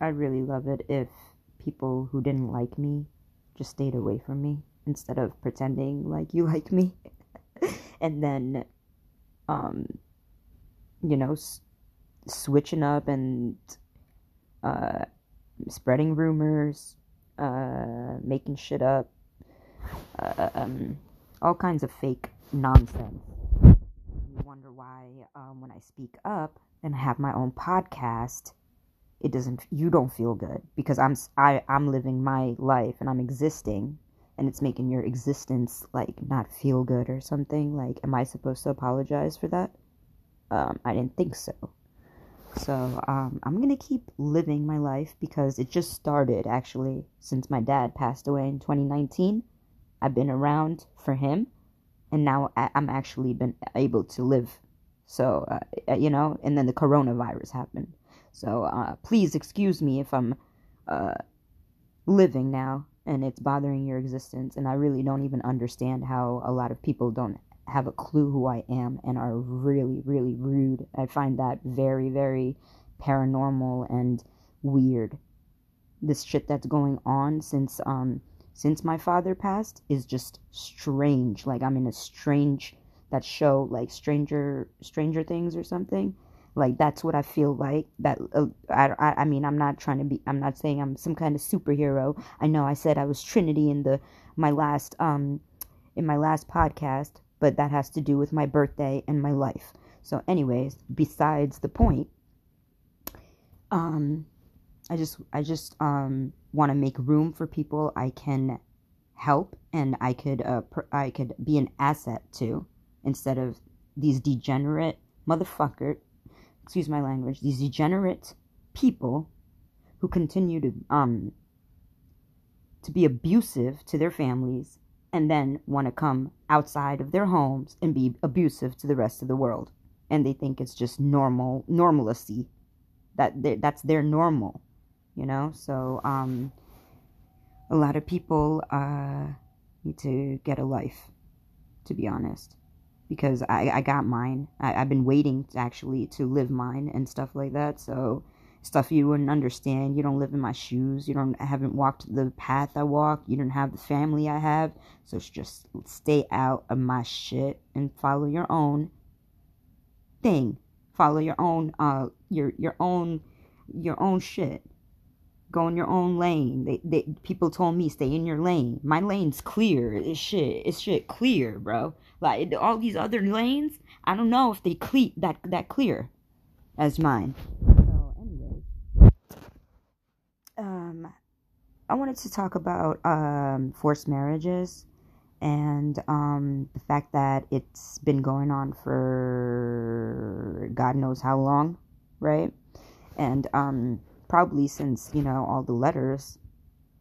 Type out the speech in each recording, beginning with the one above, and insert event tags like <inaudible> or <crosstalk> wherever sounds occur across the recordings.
I'd really love it if people who didn't like me just stayed away from me instead of pretending like you <laughs> like me. And then um you know s- switching up and uh spreading rumors uh making shit up uh, um all kinds of fake nonsense. You wonder why um when i speak up and have my own podcast it doesn't you don't feel good because i'm I, i'm living my life and i'm existing and it's making your existence like not feel good or something. Like am i supposed to apologize for that? Um i didn't think so. So um i'm gonna keep living my life because it just started actually since my dad passed away in 2019 i've been around for him and now I- i'm actually been able to live. So uh, you know and then the coronavirus happened so uh, please excuse me if I'm uh, living now and it's bothering your existence. And I really don't even understand how a lot of people don't have a clue who I am and are really, really rude. I find that very, very paranormal and weird. This shit that's going on since um since my father passed is just strange. Like I'm in a strange that show like Stranger Stranger Things or something like that's what i feel like that uh, I, I mean i'm not trying to be i'm not saying i'm some kind of superhero. I know i said i was trinity in the my last um in my last podcast but that has to do with my birthday and my life. So anyways besides the point um i just i just um want to make room for people i can help and i could uh i could be an asset to instead of these degenerate motherfucker excuse my language, these degenerate people who continue to um to be abusive to their families and then want to come outside of their homes and be abusive to the rest of the world. And they think it's just normal normalcy that that's their normal you know? So um a lot of people uh need to get a life to be honest because I, I got mine. I, I've been waiting to actually to live mine and stuff like that. So stuff you wouldn't understand. You don't live in my shoes. You don't I haven't walked the path I walk. You don't have the family I have. So just stay out of my shit and follow your own thing. Follow your own uh your your own your own shit. Go in your own lane. They, they people told me stay in your lane. My lane's clear. It's shit. It's shit clear, bro. Like all these other lanes, I don't know if they cle- that that clear as mine. So anyway, um, I wanted to talk about um forced marriages and um the fact that it's been going on for God knows how long, right? And um probably since you know all the letters,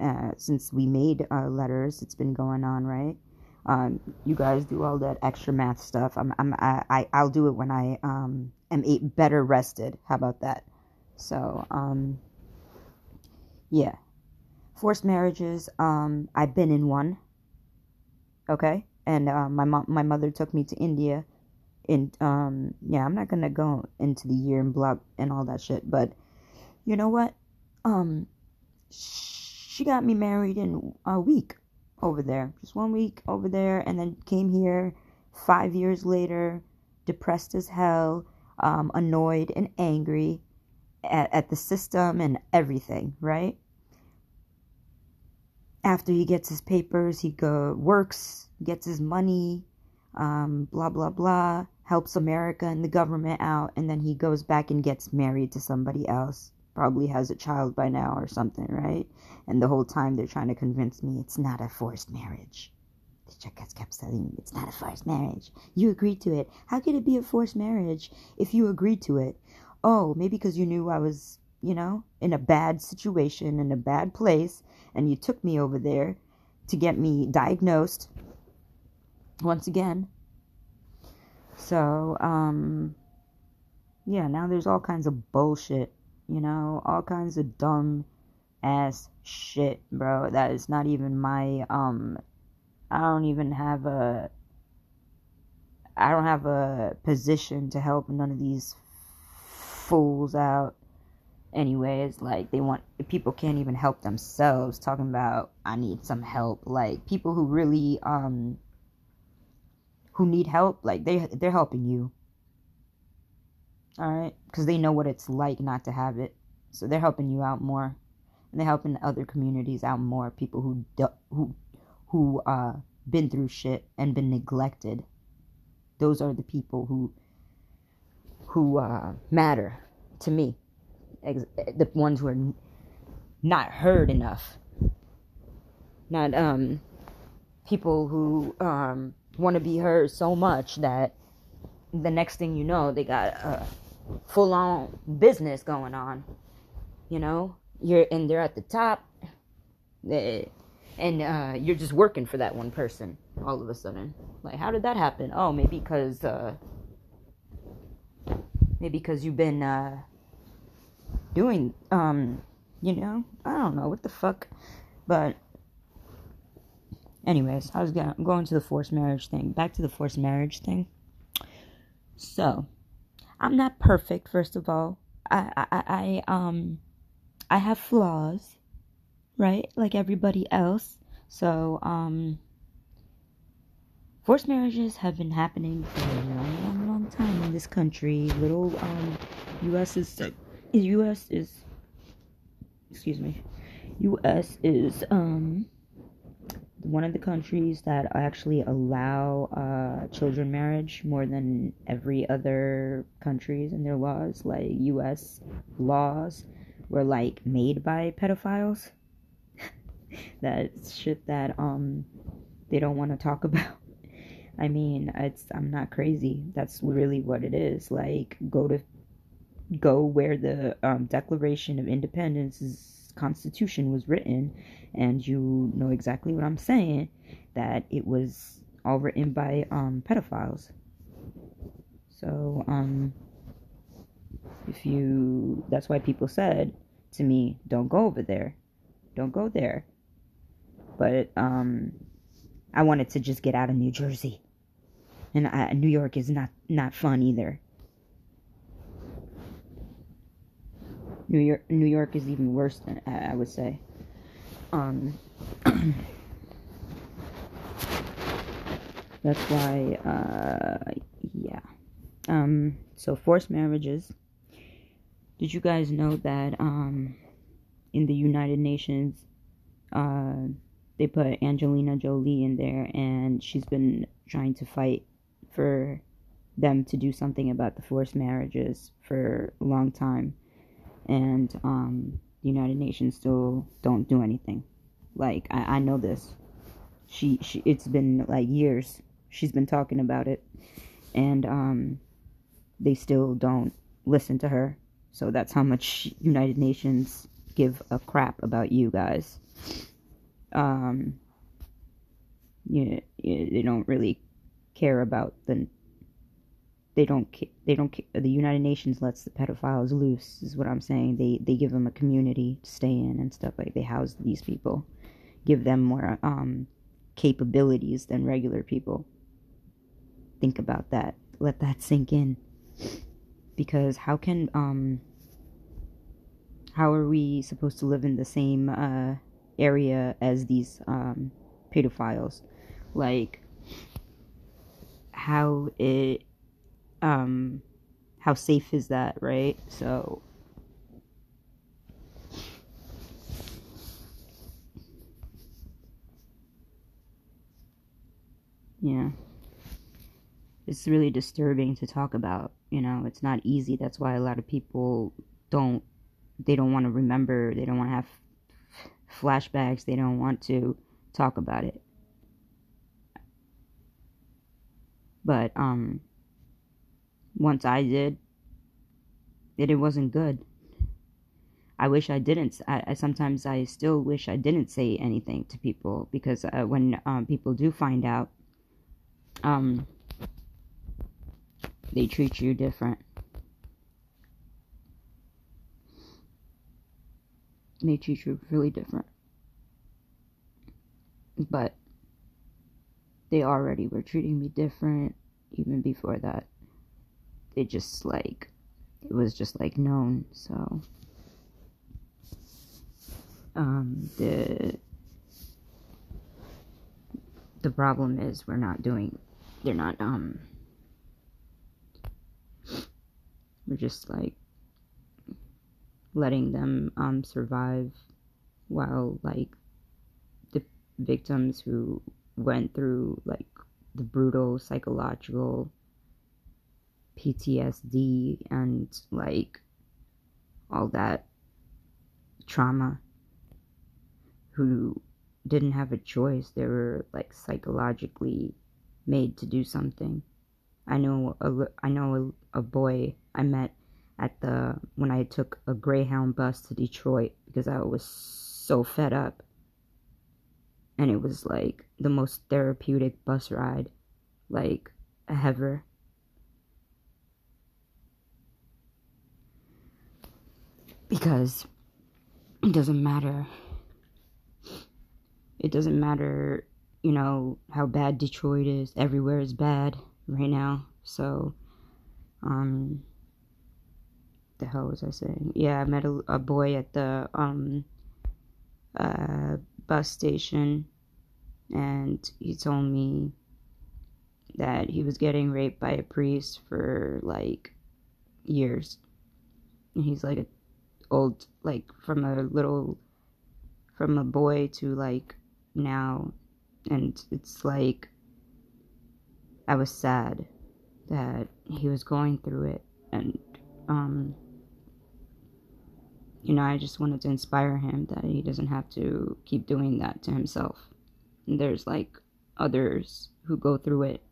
uh, since we made uh, letters, it's been going on, right? Um, you guys do all that extra math stuff. I'm, I'm, I, I, I'll do it when I um am a better rested. How about that? So, um, yeah, forced marriages. Um, I've been in one. Okay, and uh, my mom, my mother took me to India. And um, yeah, I'm not gonna go into the year and blah and all that shit. But you know what? Um, she got me married in a week over there. Just one week over there, and then came here five years later, depressed as hell, um, annoyed and angry at, at the system and everything, right? After he gets his papers, he go works, gets his money, um, blah blah blah, helps America and the government out, and then he goes back and gets married to somebody else. Probably has a child by now or something, right? And the whole time they're trying to convince me it's not a forced marriage. The chick kept telling me it's not a forced marriage. You agreed to it. How could it be a forced marriage if you agreed to it? Oh, maybe because you knew I was, you know, in a bad situation, in a bad place, and you took me over there to get me diagnosed once again. So, um, yeah, now there's all kinds of bullshit, you know, all kinds of dumb ass shit, bro. That is not even my, um, I don't even have a, I don't have a position to help none of these fools out. anyways like they want people can't even help themselves talking about i need some help like people who really um who need help like they they're helping you all right? Because they know what it's like not to have it. So they're helping you out more. And they're helping other communities out more people who who who uh been through shit and been neglected. Those are the people who who uh matter to me. The ones who are not heard enough. Not um people who um want to be heard so much that the next thing you know they got a full on business going on you know? You're and they're at the top eh, and uh, you're just working for that one person all of a sudden. Like how did that happen? Oh maybe because uh, maybe because you've been uh, doing um you know? I don't know. What the fuck? But anyways i was going, going to the forced marriage thing back to the forced marriage thing. So i'm not perfect first of all i i, I um i have flaws right like everybody else so um forced marriages have been happening for a long long long time in this country little um us is U.S. is, excuse me, U.S. is um one of the countries that actually allow uh, children marriage more than every other countries in their laws. Like U.S. laws were like made by pedophiles. <laughs> that shit that um they don't want to talk <laughs> about. I mean, it's I'm not crazy. That's really what it is. Like, go to go where the um, Declaration of Independence's Constitution was written, and you know exactly what I'm saying. That it was all written by um, pedophiles. So, um, if you, that's why people said to me, "Don't go over there, don't go there." But um, I wanted to just get out of New Jersey, and I, New York is not not fun either. New York, New York is even worse than I would say. Um, <clears throat> that's why, uh, yeah. Um, so forced marriages. Did you guys know that um, in the United Nations, uh, they put Angelina Jolie in there, and she's been trying to fight for them to do something about the forced marriages for a long time and um, the United Nations still don't do anything. Like I, I know this. She, she it's been like years. She's been talking about it, and um, they still don't listen to her. So that's how much United Nations give a crap about you guys. Um, you, you they don't really care about the they don't they don't the United Nations lets the pedophiles loose is what I'm saying. They they give them a community to stay in and stuff like they house these people, give them more um capabilities than regular people. Think about that. Let that sink in. Because how can um how are we supposed to live in the same uh area as these um pedophiles? Like how it um how safe is that right? So yeah. It's really disturbing to talk about you know? It's not easy. That's why a lot of people don't they don't want to remember they don't want to have flashbacks they don't want to talk about it. But um once I did, it wasn't good. I wish I didn't. I, I, sometimes I still wish I didn't say anything to people because uh, when um, people do find out, um, they treat you different. They treat you really different. But they already were treating me different even before that it just like it was just like known so. Um, the the problem is we're not doing they're not um we're just like letting them um survive while like the victims who went through like the brutal psychological PTSD and like all that trauma who didn't have a choice. They were like psychologically made to do something. I know a, I know a, a boy I met at the when I took a Greyhound bus to Detroit because I was so fed up. And it was like the most therapeutic bus ride like ever. Because it doesn't matter it doesn't matter, you know, how bad Detroit is. Everywhere is bad right now. So, um, the hell was I saying? Yeah, I met a, a boy at the um uh bus station, and he told me that he was getting raped by a priest for like years. And he's like old like from a little from a boy to like now. And it's like I was sad that he was going through it. And um you know I just wanted to inspire him that he doesn't have to keep doing that to himself. And there's like others who go through it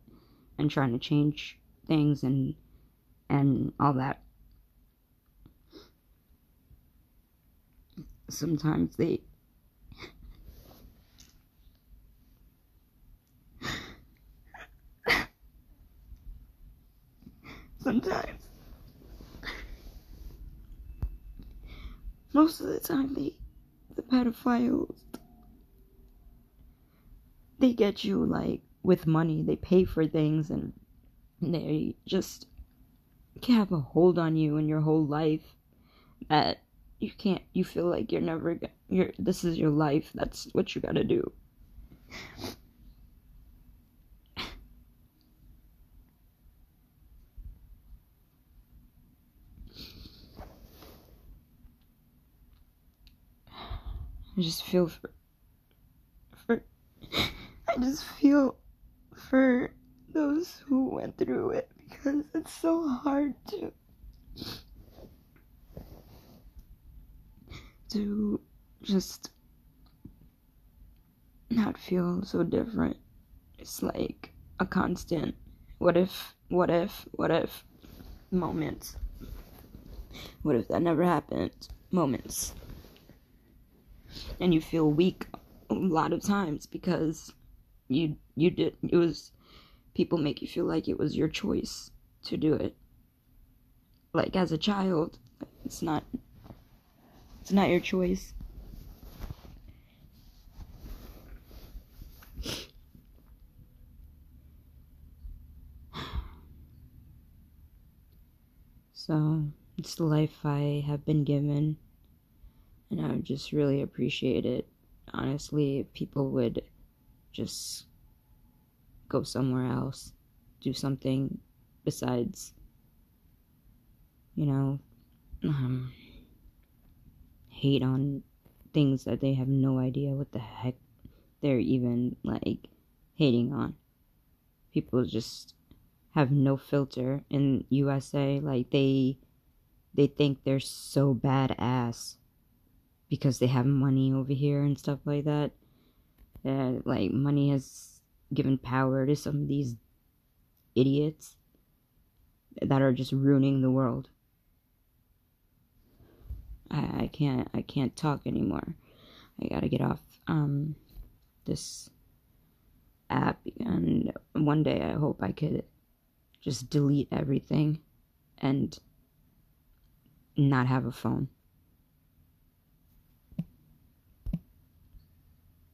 and trying to change things and and all that sometimes they sometimes. Most of the time, they, the pedophiles, they get you like with money. They pay for things and they just have a hold on you and your whole life that you can't. You feel like you're never. gonna. You're. This is your life. That's what you gotta do. I just feel for, for I just feel for those who went through it because it's so hard to to just not feel so different. It's like a constant what if, what if, what if moments. What if that never happened? Moments and you feel weak a lot of times because you you did it was people make you feel like it was your choice to do it like as a child it's not it's not your choice so it's the life i have been given and I just really appreciate it. Honestly, people would just go somewhere else, do something besides, you know, um, hate on things that they have no idea what the heck they're even like hating on. People just have no filter in USA like they they think they're so badass because they have money over here and stuff like that. Uh, like money has given power to some of these idiots that are just ruining the world. I, I can't I can't talk anymore. I gotta get off um this app and one day I hope I could just delete everything and not have a phone.